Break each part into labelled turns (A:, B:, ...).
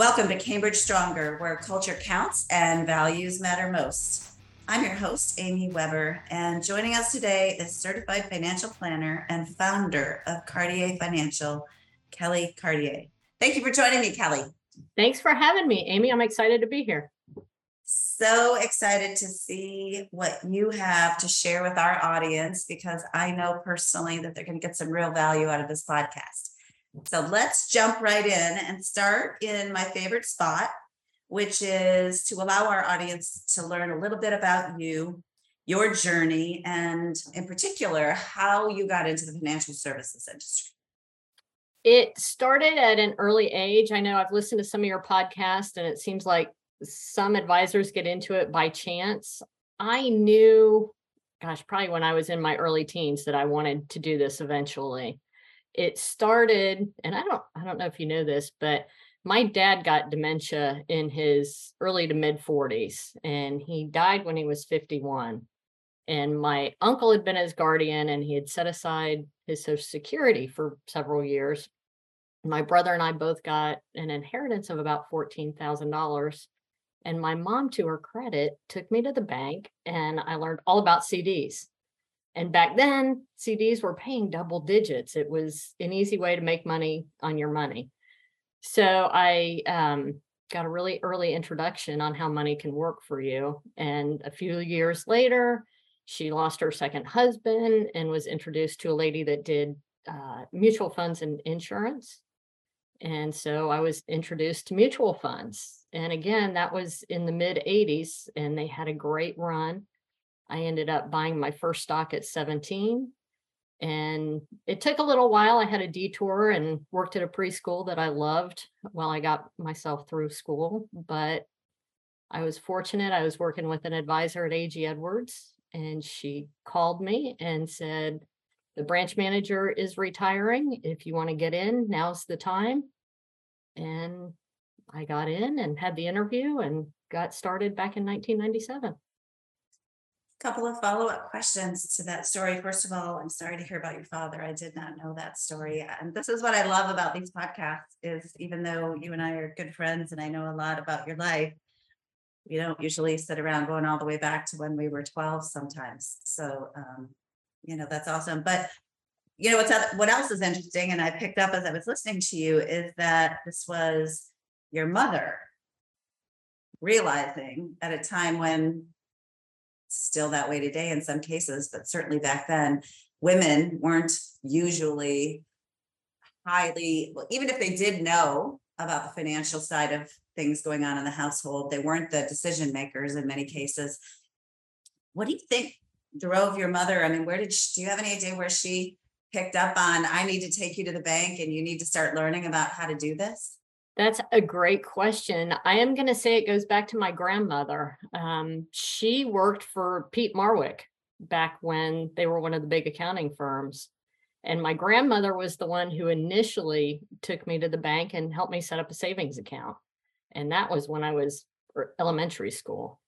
A: Welcome to Cambridge Stronger, where culture counts and values matter most. I'm your host, Amy Weber, and joining us today is certified financial planner and founder of Cartier Financial, Kelly Cartier. Thank you for joining me, Kelly.
B: Thanks for having me, Amy. I'm excited to be here.
A: So excited to see what you have to share with our audience because I know personally that they're going to get some real value out of this podcast. So let's jump right in and start in my favorite spot, which is to allow our audience to learn a little bit about you, your journey, and in particular, how you got into the financial services industry.
B: It started at an early age. I know I've listened to some of your podcasts, and it seems like some advisors get into it by chance. I knew, gosh, probably when I was in my early teens that I wanted to do this eventually. It started, and I don't I don't know if you know this, but my dad got dementia in his early to mid 40s and he died when he was 51 and my uncle had been his guardian and he had set aside his social security for several years. My brother and i both got an inheritance of about $14000 and my mom to her credit took me to the bank and i learned all about cds and back then cds were paying double digits it was an easy way to make money on your money so I um, got a really early introduction on how money can work for you. And a few years later, she lost her second husband and was introduced to a lady that did uh, mutual funds and insurance. And so I was introduced to mutual funds. And again, that was in the mid 80s, and they had a great run. I ended up buying my first stock at 17 and it took a little while. I had a detour and worked at a preschool that I loved while I got myself through school. But I was fortunate. I was working with an advisor at AG Edwards, and she called me and said, The branch manager is retiring. If you want to get in, now's the time. And I got in and had the interview and got started back in 1997
A: couple of follow-up questions to that story. First of all, I'm sorry to hear about your father. I did not know that story. And this is what I love about these podcasts is even though you and I are good friends and I know a lot about your life, we don't usually sit around going all the way back to when we were 12 sometimes. So um, you know, that's awesome. But you know what's what else is interesting and I picked up as I was listening to you is that this was your mother realizing at a time when still that way today in some cases, but certainly back then, women weren't usually highly, well, even if they did know about the financial side of things going on in the household, they weren't the decision makers in many cases. What do you think drove your mother? I mean, where did she, do you have any idea where she picked up on, I need to take you to the bank and you need to start learning about how to do this?
B: That's a great question. I am going to say it goes back to my grandmother. Um, she worked for Peat Marwick back when they were one of the big accounting firms. And my grandmother was the one who initially took me to the bank and helped me set up a savings account. And that was when I was elementary school.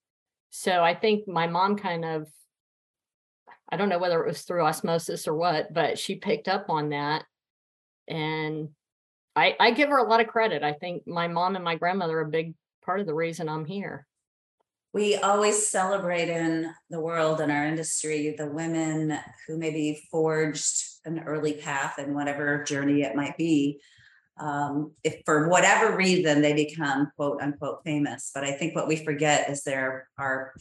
B: So I think my mom kind of, I don't know whether it was through osmosis or what, but she picked up on that and I, I give her a lot of credit. I think my mom and my grandmother are a big part of the reason I'm here.
A: We always celebrate in the world and in our industry the women who maybe forged an early path in whatever journey it might be. Um, if for whatever reason they become quote unquote famous. But I think what we forget is there are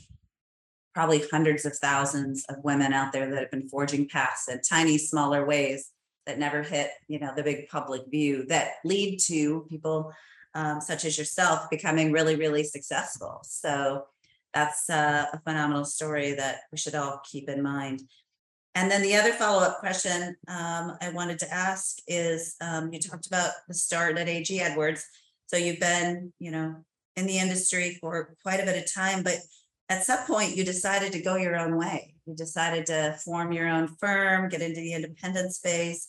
A: probably hundreds of thousands of women out there that have been forging paths in tiny, smaller ways that never hit you know the big public view that lead to people um, such as yourself becoming really really successful. So that's uh, a phenomenal story that we should all keep in mind. And then the other follow-up question um, i wanted to ask is um, you talked about the start at ag edwards. So you've been you know in the industry for quite a bit of time but at some point you decided to go your own way you decided to form your own firm get into the independent space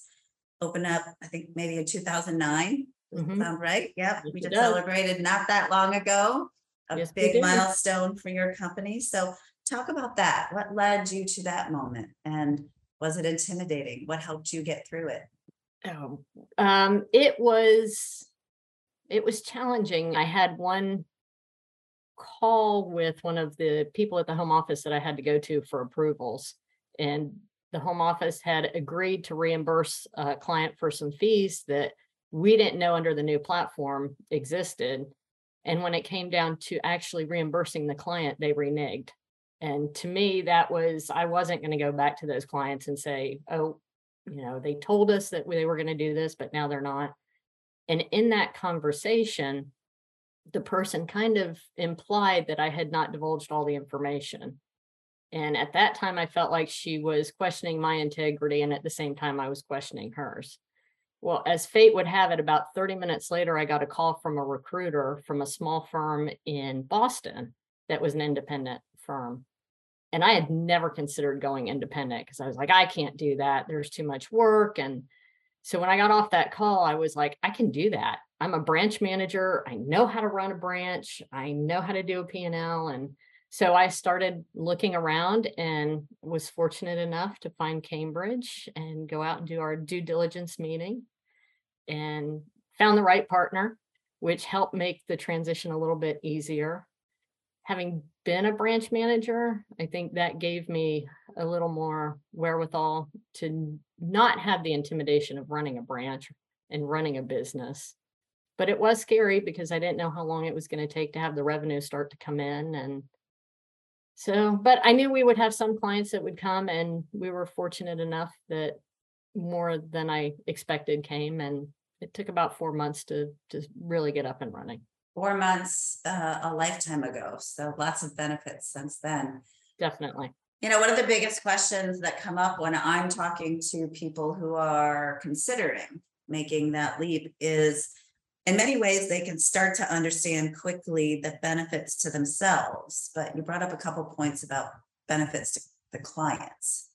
A: open up i think maybe in 2009 mm-hmm. sound right? Yep yes, we just celebrated not that long ago. A yes, big milestone for your company. So talk about that. What led you to that moment? And was it intimidating? What helped you get through it?
B: Oh um, it was it was challenging. I had one call with one of the people at the home office that I had to go to for approvals. And the home office had agreed to reimburse a client for some fees that we didn't know under the new platform existed. And when it came down to actually reimbursing the client, they reneged. And to me, that was, I wasn't going to go back to those clients and say, oh, you know, they told us that they were going to do this, but now they're not. And in that conversation, the person kind of implied that I had not divulged all the information. And at that time, I felt like she was questioning my integrity. And at the same time, I was questioning hers. Well, as fate would have it, about 30 minutes later, I got a call from a recruiter from a small firm in Boston that was an independent firm. And I had never considered going independent because I was like, I can't do that. There's too much work. And so when I got off that call, I was like, I can do that. I'm a branch manager. I know how to run a branch. I know how to do a P&L. And so I started looking around and was fortunate enough to find Cambridge and go out and do our due diligence meeting and found the right partner, which helped make the transition a little bit easier. Having been a branch manager, I think that gave me a little more wherewithal to not have the intimidation of running a branch and running a business. But it was scary because I didn't know how long it was going to take to have the revenue start to come in. And so, but I knew we would have some clients that would come, and we were fortunate enough that more than I expected came. And it took about four months to to really get up and running.
A: Four months, uh, a lifetime ago. So lots of benefits since then.
B: Definitely.
A: You know, one of the biggest questions that come up when I'm talking to people who are considering making that leap is in many ways they can start to understand quickly the benefits to themselves. But you brought up a couple points about benefits to the clients.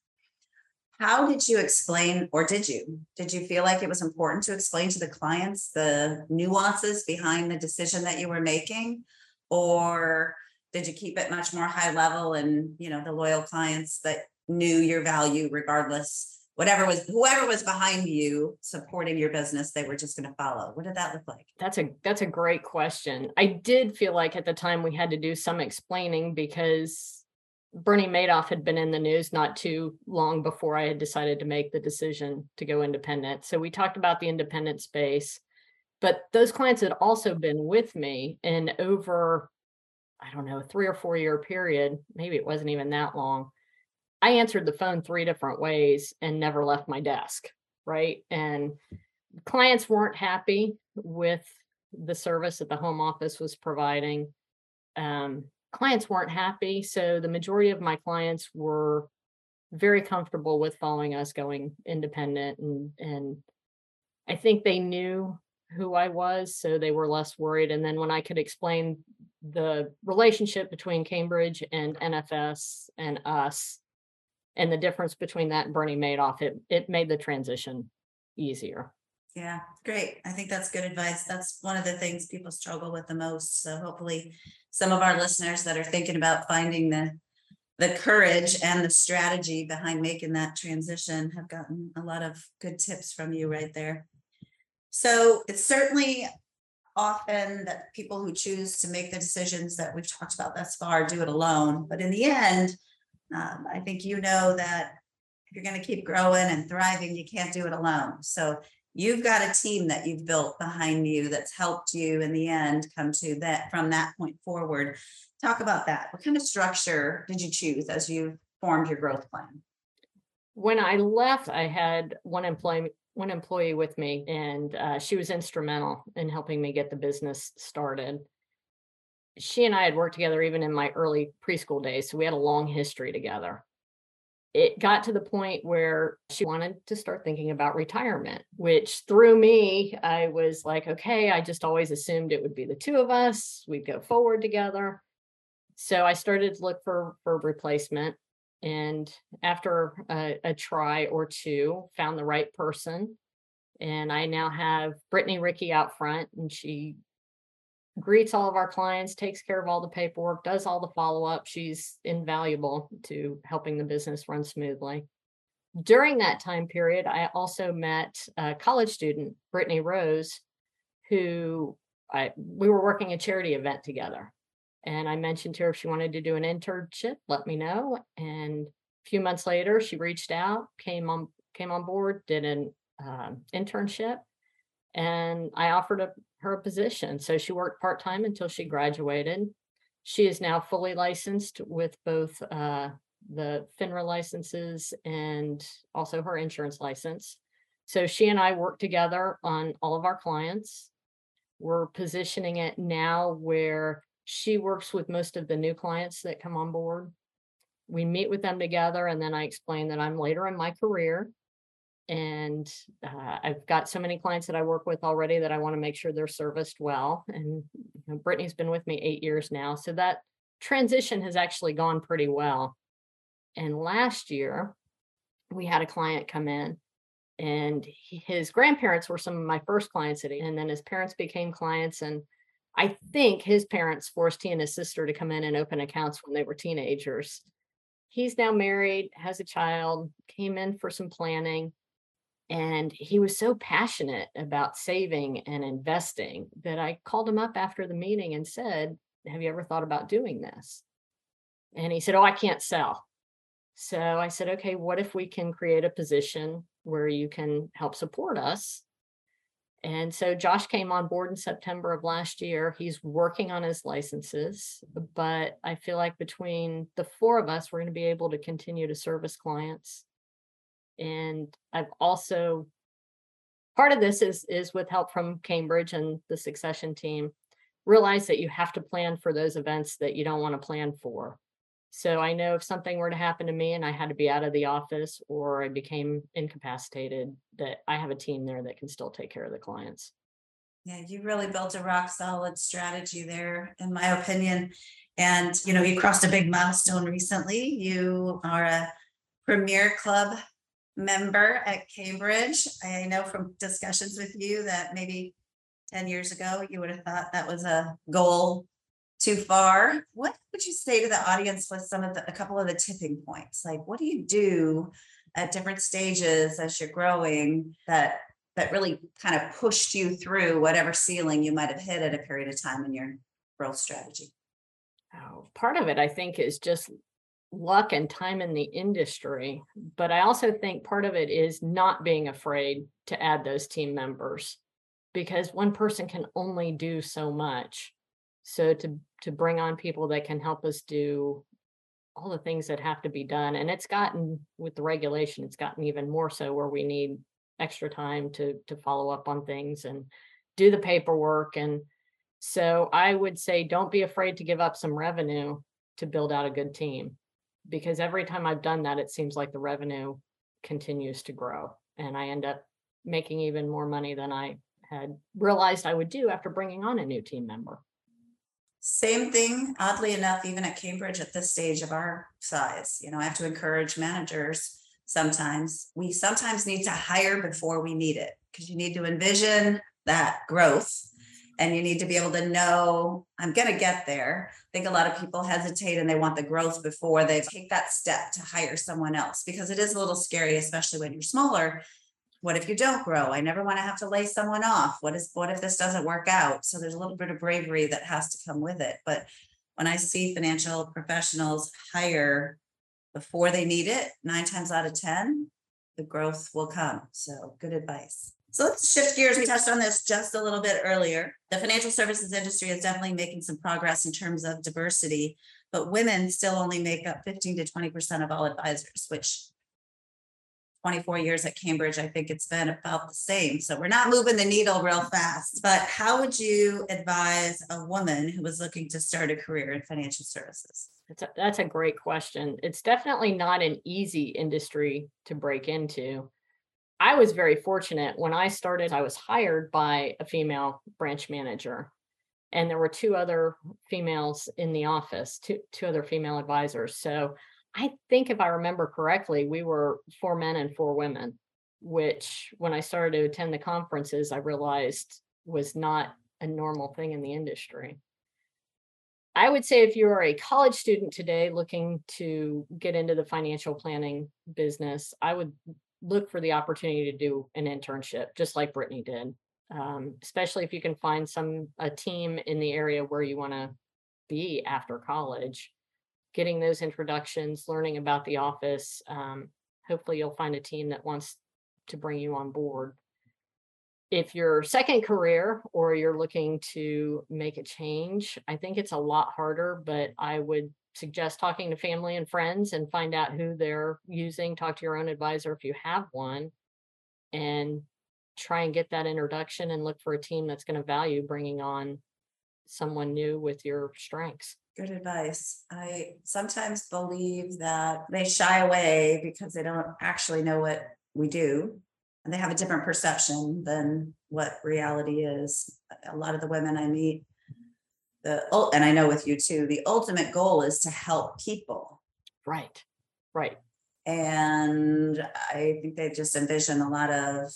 A: How did you explain, or did you? Did you feel like it was important to explain to the clients the nuances behind the decision that you were making? Or did you keep it much more high level and, you know, the loyal clients that knew your value regardless, whatever was, whoever was behind you supporting your business, they were just going to follow? What did that look like?
B: That's a that's a great question. I did feel like at the time we had to do some explaining because Bernie Madoff had been in the news not too long before I had decided to make the decision to go independent. So we talked about the independent space, but those clients had also been with me in over I don't know, three or four year period, maybe it wasn't even that long, I answered the phone three different ways and never left my desk. Right. And clients weren't happy with the service that the home office was providing. Um, clients weren't happy. So the majority of my clients were very comfortable with following us going independent and and I think they knew who I was, so they were less worried. And then when I could explain the relationship between Cambridge and NFS and us and the difference between that and Bernie Madoff, it, it made the transition easier.
A: Yeah, great. I think that's good advice. That's one of the things people struggle with the most. So hopefully some of our listeners that are thinking about finding the the courage and the strategy behind making that transition have gotten a lot of good tips from you right there. So it's certainly often that people who choose to make the decisions that we've talked about thus far do it alone. But in the end, um, I think you know that if you're going to keep growing and thriving, you can't do it alone. So you've got a team that you've built behind you that's helped you in the end come to that from that point forward. Talk about that. What kind of structure did you choose as you formed your growth plan?
B: When I left, I had one employee one employee with me, and uh, she was instrumental in helping me get the business started. She and I had worked together even in my early preschool days, so we had a long history together. It got to the point where she wanted to start thinking about retirement, which through me, I was like, okay, I just always assumed it would be the two of us, we'd go forward together. So I started to look for for replacement and after a, a, try or two found the right person and i now have brittany ricky out front and she greets all of our clients takes care of all the paperwork does all the follow-up she's invaluable to helping the business run smoothly during that time period i also met a college student brittany rose who I we were working a charity event together. And I mentioned to her if she wanted to do an internship, let me know. And a few months later, she reached out, came on came on board, did an um, internship, and I offered a, her a position. So she worked part time until she graduated. She is now fully licensed with both uh, the FINRA licenses and also her insurance license. So she and I work together on all of our clients. We're positioning it now where she works with most of the new clients that come on board. We meet with them together, and then I explain that I'm later in my career. And uh, I've got so many clients that I work with already that I want to make sure they're serviced well. And you know, Brittany's been with me eight years now. So that transition has actually gone pretty well. And last year, we had a client come in and his grandparents were some of my first clients at and then his parents became clients and i think his parents forced he and his sister to come in and open accounts when they were teenagers he's now married has a child came in for some planning and he was so passionate about saving and investing that i called him up after the meeting and said have you ever thought about doing this and he said oh i can't sell so I said, okay, what if we can create a position where you can help support us? And so Josh came on board in September of last year. He's working on his licenses, but I feel like between the four of us, we're going to be able to continue to service clients. And I've also part of this is is with help from Cambridge and the succession team. Realize that you have to plan for those events that you don't want to plan for. So I know if something were to happen to me and I had to be out of the office or I became incapacitated, that I have a team there that can still take care of the clients.
A: Yeah, you really built a rock solid strategy there, in my opinion. And you know, you crossed a big milestone recently. You are a premier club member at Cambridge. I know from discussions with you that maybe 10 years ago you would have thought that was a goal too far. What would you say to the audience with some of the, a couple of the tipping points? Like, what do you do at different stages as you're growing that that really kind of pushed you through whatever ceiling you might have hit at a period of time in your growth strategy?
B: Oh, part of it, I think, is just luck and time in the industry. But I also think part of it is not being afraid to add those team members because one person can only do so much. So to to bring on people that can help us do all the things that have to be done. And it's gotten with the regulation, it's gotten even more so where we need extra time to to follow up on things and do the paperwork. And so I would say don't be afraid to give up some revenue to build out a good team. Because every time I've done that, it seems like the revenue continues to grow. And I end up making even more money than I had realized I would do after bringing on a new team member.
A: Same thing, oddly enough, even at Cambridge at this stage of our size, you know, I have to encourage managers sometimes. We sometimes need to hire before we need it because you need to envision that growth and you need to be able to know I'm going to get there. I think a lot of people hesitate and they want the growth before they take that step to hire someone else because it is a little scary, especially when you're smaller what if you don't grow? I never want to have to lay someone off. What is what if this doesn't work out? So there's a little bit of bravery that has to come with it. But when I see financial professionals hire before they need it, nine times out of 10, the growth will come. So good advice. So let's shift gears. We touched on this just a little bit earlier. The financial services industry is definitely making some progress in terms of diversity, but women still only make up 15 to 20% of all advisors, which 24 years at Cambridge, I think it's been about the same. So we're not moving the needle real fast. But how would you advise a woman who was looking to start a career in financial services?
B: That's a, that's a great question. It's definitely not an easy industry to break into. I was very fortunate when I started, I was hired by a female branch manager. And there were two other females in the office, two, two other female advisors. So I think if I remember correctly, we were four men and four women, which when I started to attend the conferences, I realized was not a normal thing in the industry. I would say if you are a college student today looking to get into the financial planning business, I would look for the opportunity to do an internship, just like Brittany did. um, especially if you can find some a team in the area where you want to be after college. Getting those introductions, learning about the office. Um, hopefully, you'll find a team that wants to bring you on board. If your second career or you're looking to make a change, I think it's a lot harder, but I would suggest talking to family and friends and find out who they're using. Talk to your own advisor if you have one and try and get that introduction and look for a team that's going to value bringing on someone new with your strengths.
A: Good advice. I sometimes believe that they shy away because they don't actually know what we do. And they have a different perception than what reality is. A lot of the women I meet, the and I know with you too, the ultimate goal is to help people.
B: Right. Right.
A: And I think they just envision a lot of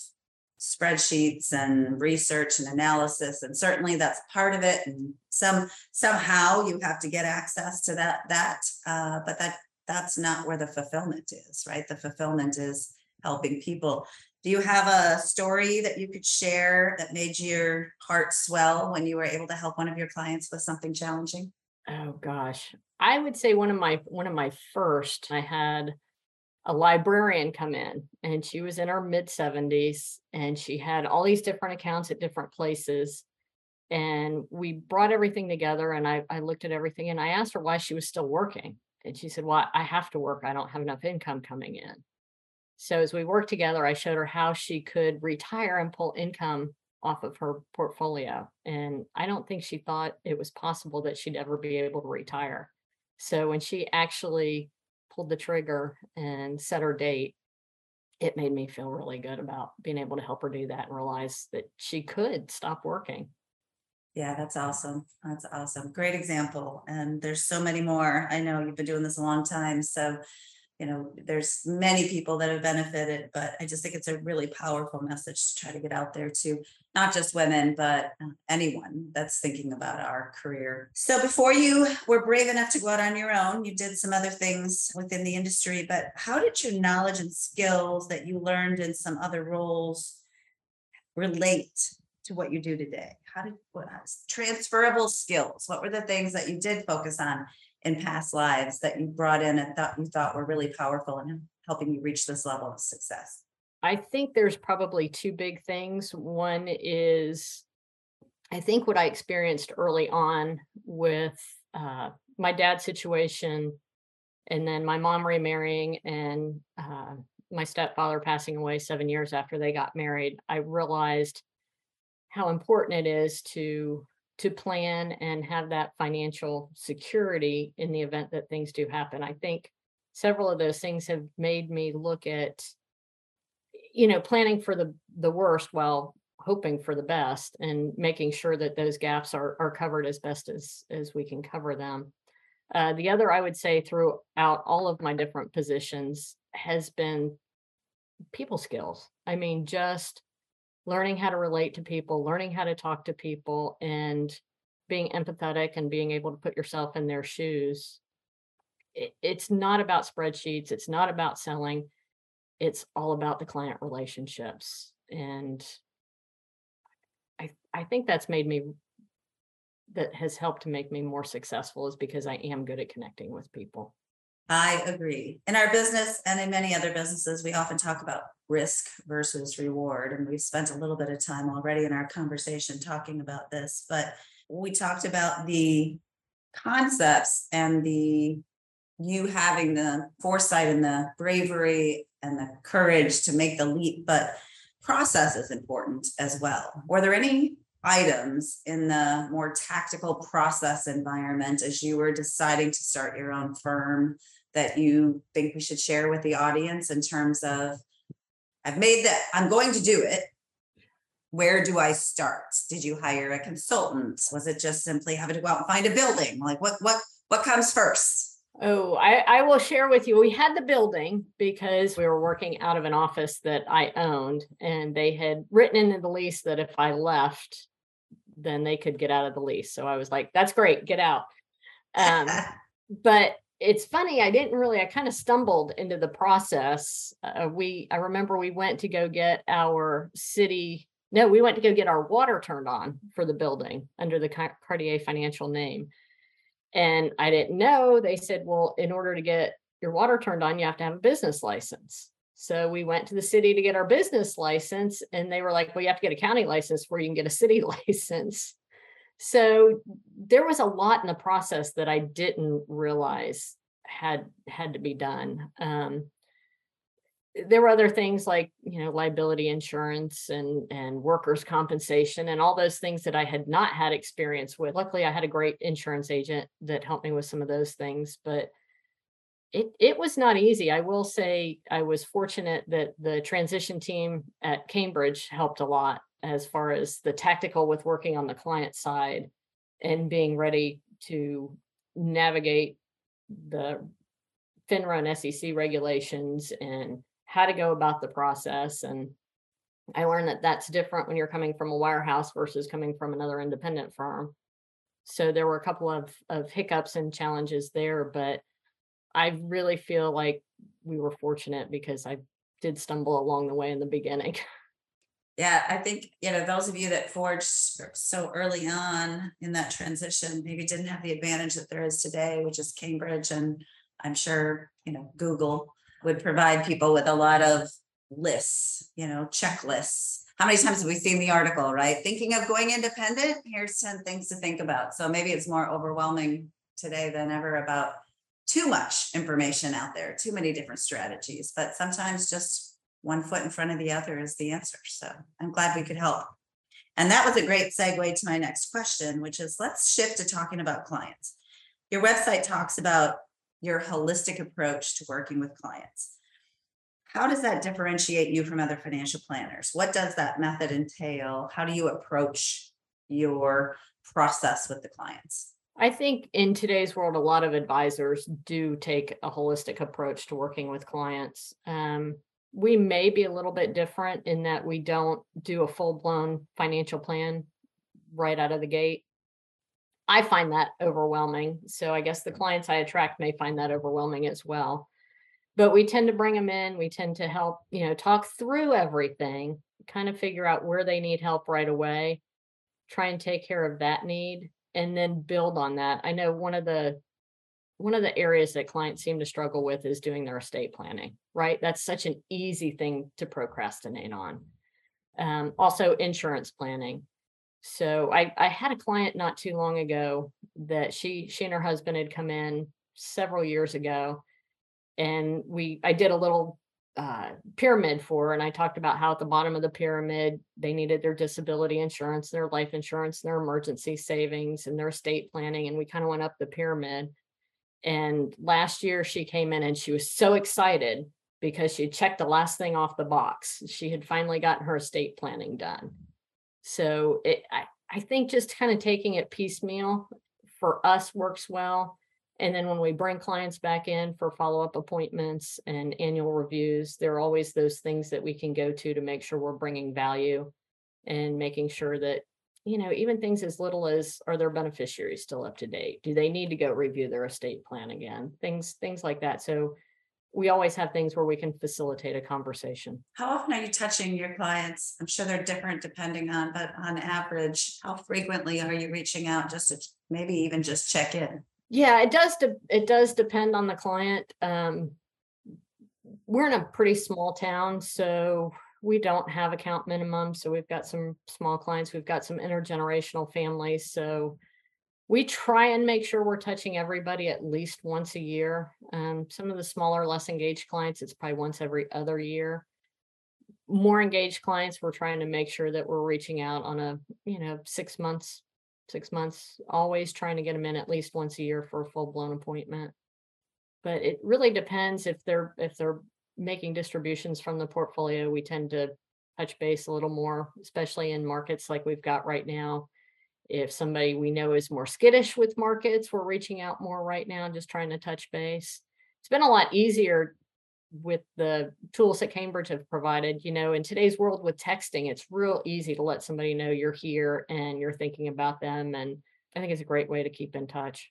A: spreadsheets and research and analysis and certainly that's part of it and some somehow you have to get access to that that uh, but that that's not where the fulfillment is right? The fulfillment is helping people. Do you have a story that you could share that made your heart swell when you were able to help one of your clients with something challenging?
B: Oh gosh. I would say one of my one of my first I had a librarian come in and she was in her mid 70s and she had all these different accounts at different places and we brought everything together and I, I looked at everything and I asked her why she was still working and she said well I have to work I don't have enough income coming in. So as we worked together I showed her how she could retire and pull income off of her portfolio and I don't think she thought it was possible that she'd ever be able to retire. So when she actually pulled the trigger and set her date, it made me feel really good about being able to help her do that and realize that she could stop working.
A: Yeah, that's awesome. That's awesome. Great example. And there's so many more. I know you've been doing this a long time. So, you know, there's many people that have benefited, but I just think it's a really powerful message to try to get out there to not just women, but uh, anyone that's thinking about our career. So, before you were brave enough to go out on your own, you did some other things within the industry, but how did your knowledge and skills that you learned in some other roles relate to what you do today? How did what transferable skills? What were the things that you did focus on in past lives that you brought in and thought you thought were really powerful in helping you reach this level of success?
B: I think there's probably two big things. One is I think what I experienced early on with uh, my dad's situation, and then my mom remarrying, and uh, my stepfather passing away seven years after they got married. I realized how important it is to to plan and have that financial security in the event that things do happen. I think several of those things have made me look at you know planning for the the worst while hoping for the best and making sure that those gaps are are covered as best as as we can cover them. Uh, the other I would say throughout all of my different positions has been people skills. I mean, just learning how to relate to people, learning how to talk to people, and being empathetic and being able to put yourself in their shoes. It, it's not about spreadsheets, it's not about selling, it's all about the client relationships. And I, I think that's made me that has helped to make me more successful is because I am good at connecting with people.
A: I agree. In our business and in many other businesses, we often talk about risk versus reward. And we've spent a little bit of time already in our conversation talking about this, but we talked about the concepts and the you having the foresight and the bravery and the courage to make the leap, but process is important as well. Were there any items in the more tactical process environment as you were deciding to start your own firm that you think we should share with the audience in terms of I've made that I'm going to do it. Where do I start? Did you hire a consultant? Was it just simply having to go out and find a building? Like what what what comes first?
B: Oh, I, I will share with you. We had the building because we were working out of an office that I owned, and they had written in the lease that if I left, then they could get out of the lease. So I was like, that's great, get out. Um, but it's funny, I didn't really, I kind of stumbled into the process. Uh, we, I remember we went to go get our city No, we went to go get our water turned on for the building under the Car- Cartier financial name. And I didn't know. They said, well, in order to get your water turned on, you have to have a business license. So we went to the city to get our business license, and they were like, well, you have to get a county license before you can get a city license. So there was a lot in the process that I didn't realize had had to be done. Um, there were other things like you know liability insurance and and workers compensation and all those things that i had not had experience with luckily i had a great insurance agent that helped me with some of those things but it it was not easy i will say i was fortunate that the transition team at cambridge helped a lot as far as the tactical with working on the client side and being ready to navigate the FINRA and SEC regulations and how to go about the process. And I learned that that's different when you're coming from a wirehouse versus coming from another independent firm. So there were a couple of, of hiccups and challenges there, but I really feel like we were fortunate because I did stumble along the way in the beginning.
A: Yeah, I think, you know, those of you that forged er, so early on in that transition, maybe didn't have the advantage that there is today, which is Cambridge and I'm sure, you know, Google would provide people with a lot of lists, you know, checklists. How many times have we seen the article, right? Thinking of going independent? Here's 10 things to think about. So maybe it's more overwhelming today than ever about too much information out there, too many different strategies, but sometimes just one foot in front of the other is the answer. So I'm glad we could help. And that was a great segue to my next question, which is let's shift to talking about clients. Your website talks about your holistic approach to working with clients. How does that differentiate you from other financial planners? What does that method entail? How do you approach your process with the clients?
B: I think in today's world, a lot of advisors do take a holistic approach to working with clients. Um, we may be a little bit different in that we don't do a full blown financial plan right out of the gate. I find that overwhelming. So I guess the clients I attract may find that overwhelming as well. But we tend to bring them in, we tend to help, you know, talk through everything, kind of figure out where they need help right away, try and take care of that need and then build on that. I know one of the one of the areas that clients seem to struggle with is doing their estate planning, right? That's such an easy thing to procrastinate on. Um, also, insurance planning so I, I had a client not too long ago that she she and her husband had come in several years ago and we i did a little uh, pyramid for and i talked about how at the bottom of the pyramid they needed their disability insurance their life insurance their emergency savings and their estate planning and we kind of went up the pyramid. And last year she came in and she was so excited because she checked the last thing off the box. She had finally gotten her estate planning done. So it, I, I think just kind of taking it piecemeal for us works well. And then when we bring clients back in for follow up appointments and annual reviews, there are always those things that we can go to to make sure we're bringing value and making sure that, you know, even things as little as are their beneficiaries still up to date? Do they need to go review their estate plan again? Things, things like that. So we always have things where we can facilitate a conversation.
A: How often are you touching your clients? I'm sure they're different depending on, but on average, how frequently are you reaching out just to maybe even just check in?
B: Yeah, it does. De- it does depend on the client. Um, we're in a pretty small town, so we don't have account minimum. So we've got some small clients. We've got some intergenerational families. So we try and make sure we're touching everybody at least once a year. Um, some of the smaller, less engaged clients, it's probably once every other year. More engaged clients, we're trying to make sure that we're reaching out on a, you know, six months, six months, always trying to get them in at least once a year for a full blown appointment. But it really depends if they're if they're making distributions from the portfolio. We tend to touch base a little more, especially in markets like we've got right now if somebody we know is more skittish with markets, we're reaching out more right now, just trying to touch base. It's been a lot easier with the tools that Cambridge have provided. You know, in today's world with texting, it's real easy to let somebody know you're here and you're thinking about them. And I think it's a great way to keep in touch.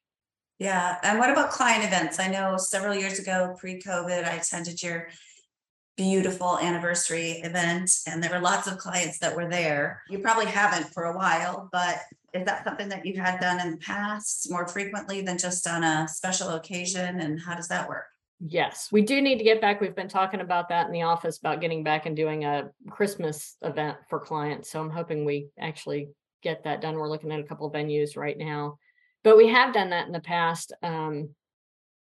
A: Yeah. And what about client events? I know several years ago, pre COVID, I attended your beautiful anniversary event and there were lots of clients that were there. You probably haven't for a while, but is that something that you had done in the past more frequently than just on a special occasion? And how does that work?
B: Yes, we do need to get back. We've been talking about that in the office about getting back and doing a Christmas event for clients. So I'm hoping we actually get that done. We're looking at a couple venues right now, but we have done that in the past. Um,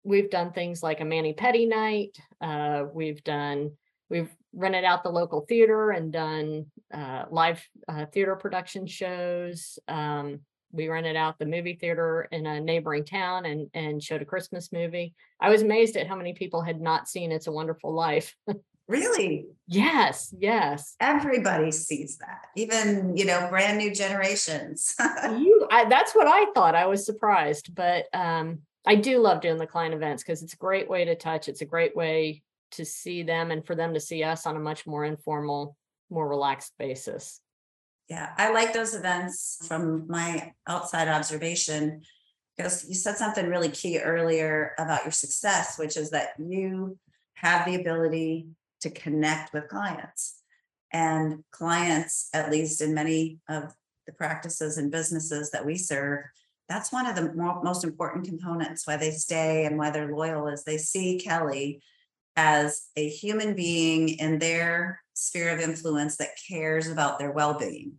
B: we've done things like a mani-pedi night. Uh, we've done, we've rented out the local theater and done uh, live uh, theater production shows. Um, we rented out the movie theater in a neighboring town and and showed a Christmas movie. I was amazed at how many people had not seen It's a Wonderful Life.
A: Really?
B: yes, yes.
A: Everybody sees that, even, you know, brand new generations.
B: you, I, that's what I thought. I was surprised, but um, I do love doing the client events because it's a great way to touch. It's a great way to see them and for them to see us on a much more informal, more relaxed basis.
A: Yeah, I like those events from my outside observation because you said something really key earlier about your success, which is that you have the ability to connect with clients. And clients, at least in many of the practices and businesses that we serve, that's one of the most important components why they stay and why they're loyal is they see Kelly as a human being in their sphere of influence that cares about their well-being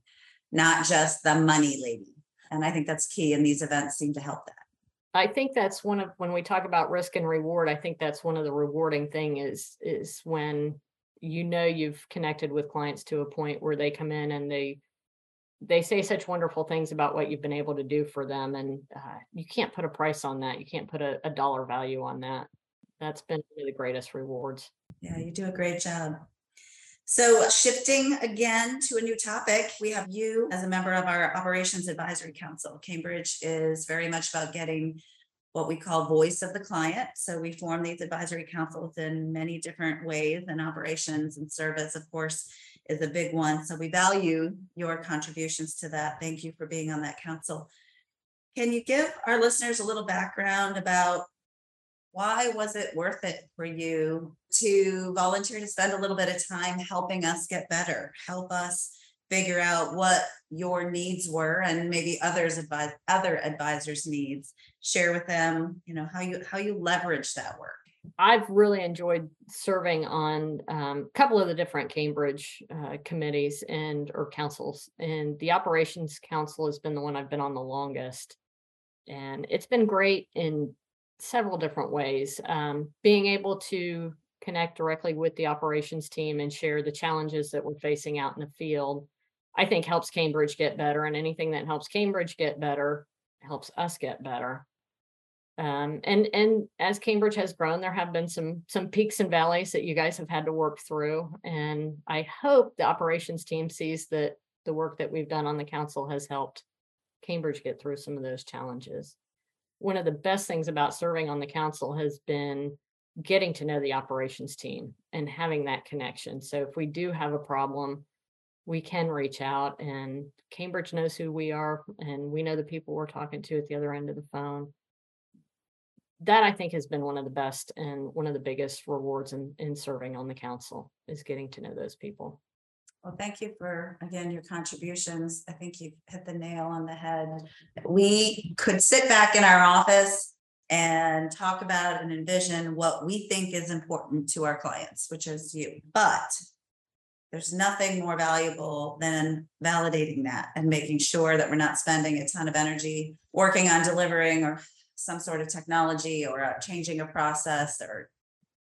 A: not just the money lady. And I think that's key. And these events seem to help that.
B: I think that's one of when we talk about risk and reward, I think that's one of the rewarding thing is is when you know you've connected with clients to a point where they come in and they they say such wonderful things about what you've been able to do for them and uh, you can't put a price on that you can't put a, a dollar value on that that's been one of the greatest rewards
A: yeah you do a great job so, shifting again to a new topic, we have you as a member of our Operations Advisory Council. Cambridge is very much about getting what we call voice of the client. So, we form these advisory councils in many different ways, and operations and service, of course, is a big one. So, we value your contributions to that. Thank you for being on that council. Can you give our listeners a little background about why was it worth it for you to volunteer to spend a little bit of time helping us get better, help us figure out what your needs were and maybe others advise other advisors needs. Share with them you know how you how you leverage that work.
B: I've really enjoyed serving on um, a couple of the different Cambridge uh, committees and or councils, and the operations council has been the one I've been on the longest, and it's been great in several different ways. Um, being able to connect directly with the operations team and share the challenges that we're facing out in the field, I think helps Cambridge get better. And anything that helps Cambridge get better helps us get better. Um, and and as Cambridge has grown, there have been some some peaks and valleys that you guys have had to work through. And I hope the operations team sees that the work that we've done on the council has helped Cambridge get through some of those challenges one of the best things about serving on the council has been getting to know the operations team and having that connection. So if we do have a problem, we can reach out and Cambridge knows who we are and we know the people we're talking to at the other end of the phone. That I think has been one of the best and one of the biggest rewards in, in serving on the council is getting to know those people.
A: Well, thank you for, again, your contributions. I think you've hit the nail on the head. We could sit back in our office and talk about and envision what we think is important to our clients, which is you. But there's nothing more valuable than validating that and making sure that we're not spending a ton of energy working on delivering or some sort of technology or changing a process or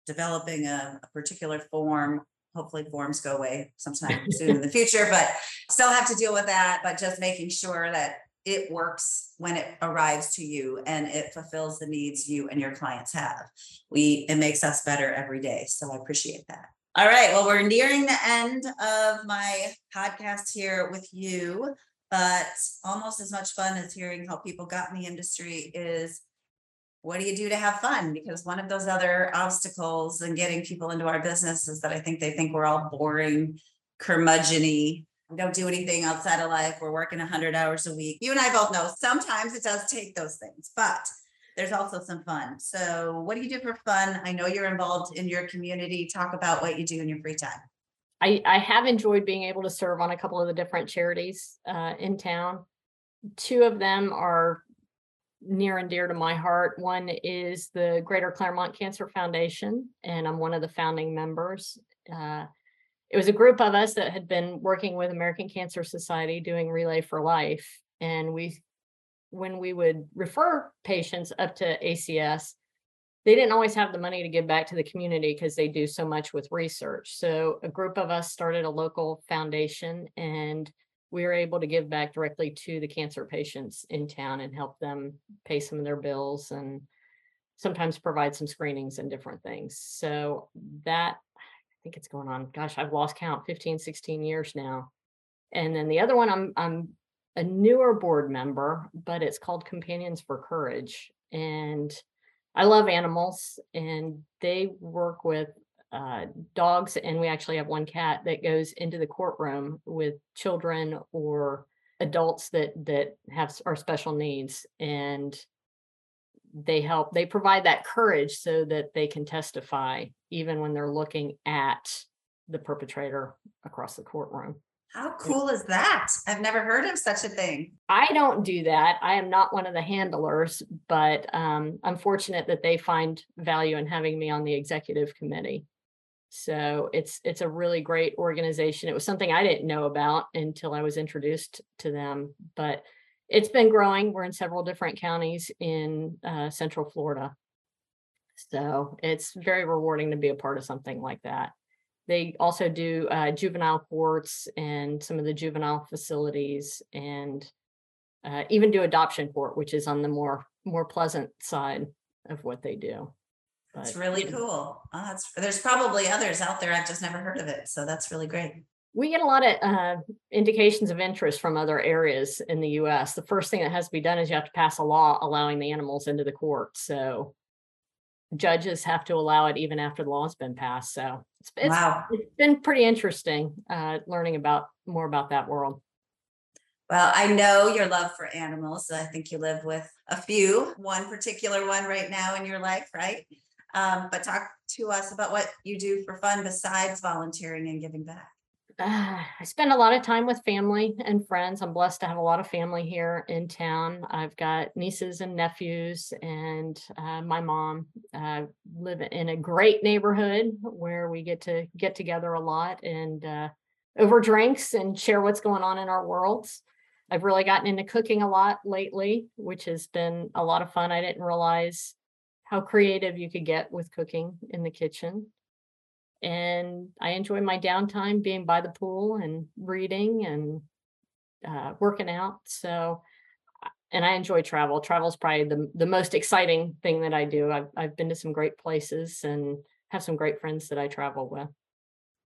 A: developing a, a particular form hopefully forms go away sometime soon in the future, but still have to deal with that. But just making sure that it works when it arrives to you and it fulfills the needs you and your clients have. We it makes us better every day. So I appreciate that. All right. Well, we're nearing the end of my podcast here with you, but almost as much fun as hearing how people got in the industry is what do you do to have fun? Because one of those other obstacles in getting people into our business is that I think they think we're all boring, curmudgeony. Don't do anything outside of life. We're working 100 hours a week. You and I both know sometimes it does take those things, but there's also some fun. So what do you do for fun? I know you're involved in your community. Talk about what you do in your free time.
B: I, I have enjoyed being able to serve on a couple of the different charities uh, in town. Two of them are near and dear to my heart. One is the Greater Clermont Cancer Foundation, and I'm one of the founding members. Uh, it was a group of us that had been working with American Cancer Society doing Relay for Life. And we, when we would refer patients up to ACS, they didn't always have the money to give back to the community because they do so much with research. So a group of us started a local foundation and we were able to give back directly to the cancer patients in town and help them pay some of their bills and sometimes provide some screenings and different things. So that I think it's going on, gosh, I've lost count, 15, 16 years now. And then the other one, I'm I'm a newer board member, but it's called Companions for Courage. And I love animals and they work with uh, dogs, and we actually have one cat that goes into the courtroom with children or adults that that have our special needs and they help they provide that courage so that they can testify even when they're looking at the perpetrator across the courtroom.
A: How cool is that? I've never heard of such a thing.
B: I don't do that. I am not one of the handlers but um, i'm fortunate that they find value in having me on the executive committee so it's it's a really great organization it was something i didn't know about until i was introduced to them but it's been growing. We're in several different counties in uh, Central Florida. So it's very rewarding to be a part of something like that. They also do uh, juvenile courts and some of the juvenile facilities and uh, even do adoption court, which is on the more more pleasant side of what they do.
A: That's really cool. Oh, that's, there's probably others out there. I've just never heard of it. So that's really great
B: we get a lot of uh, indications of interest from other areas in the US. The first thing that has to be done is you have to pass a law allowing the animals into the court. So judges have to allow it even after the law has been passed. So it's, it's, wow. it's been pretty interesting uh, learning about more about that world.
A: Well, I know your love for animals. I think you live with a few, one particular one right now in your life, right? Um, but talk to us about what you do for fun besides volunteering and giving back
B: uh, I spend a lot of time with family and friends. I'm blessed to have a lot of family here in town. I've got nieces and nephews, and uh, my mom uh, live in a great neighborhood where we get to get together a lot and uh, over drinks and share what's going on in our worlds. I've really gotten into cooking a lot lately, which has been a lot of fun. I didn't realize how creative you could get with cooking in the kitchen and I enjoy my downtime being by the pool and reading and uh, working out. So, and I enjoy travel. Travel is probably the the most exciting thing that I do. I've I've been to some great places and have some great friends that I travel with.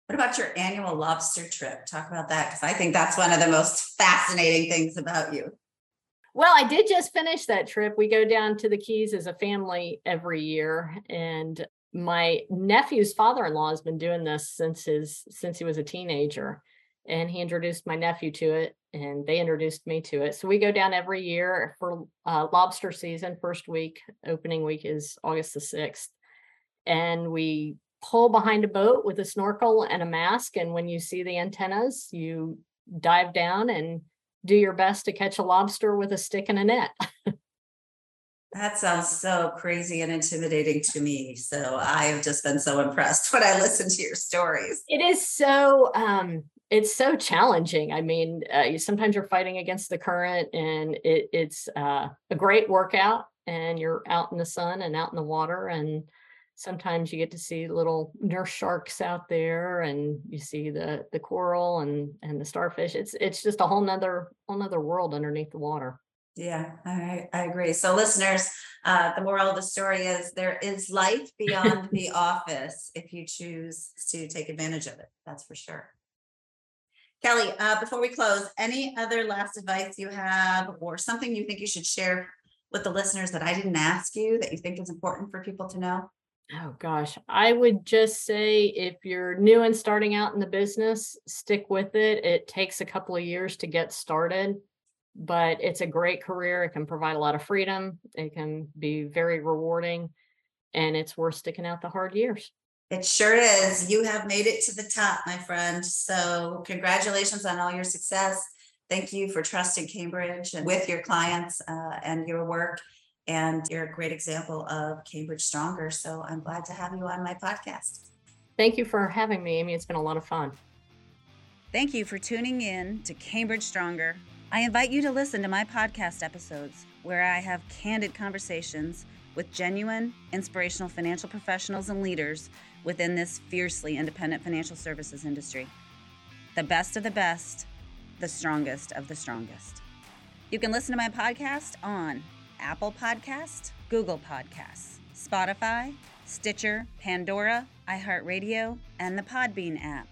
A: What about your annual lobster trip? Talk about that because I think that's one of the most fascinating things about you.
B: Well, I did just finish that trip. We go down to the Keys as a family every year, and my nephew's father-in-law has been doing this since his since he was a teenager and he introduced my nephew to it and they introduced me to it so we go down every year for uh, lobster season first week opening week is august the 6th and we pull behind a boat with a snorkel and a mask and when you see the antennas you dive down and do your best to catch a lobster with a stick and a net
A: That sounds so crazy and intimidating to me. So I have just been so impressed when I listen to your stories.
B: It is so um it's so challenging. I mean, uh, sometimes you're fighting against the current, and it, it's uh, a great workout. And you're out in the sun and out in the water, and sometimes you get to see little nurse sharks out there, and you see the the coral and and the starfish. It's it's just a whole nother whole nother world underneath the water.
A: Yeah, I, I agree. So listeners, uh, the moral of the story is there is life beyond the office if you choose to take advantage of it. That's for sure. Kelly, uh, before we close, any other last advice you have or something you think you should share with the listeners that I didn't ask you that you think is important for people to know?
B: Oh gosh, I would just say if you're new and starting out in the business, stick with it. It takes a couple of years to get started but it's a great career. It can provide a lot of freedom. It can be very rewarding and it's worth sticking out the hard years.
A: It sure is. You have made it to the top, my friend. So congratulations on all your success. Thank you for trusting Cambridge and with your clients uh, and your work. And you're a great example of Cambridge Stronger. So I'm glad to have you on my podcast.
B: Thank you for having me, Amy. It's been a lot of fun.
A: Thank you for tuning in to Cambridge Stronger. I invite you to listen to my podcast episodes where I have candid conversations with genuine, inspirational financial professionals and leaders within this fiercely independent financial services industry. The best of the best, the strongest of the strongest. You can listen to my podcast on Apple Podcast, Google Podcasts, Spotify, Stitcher, Pandora, iHeartRadio, and the Podbean app.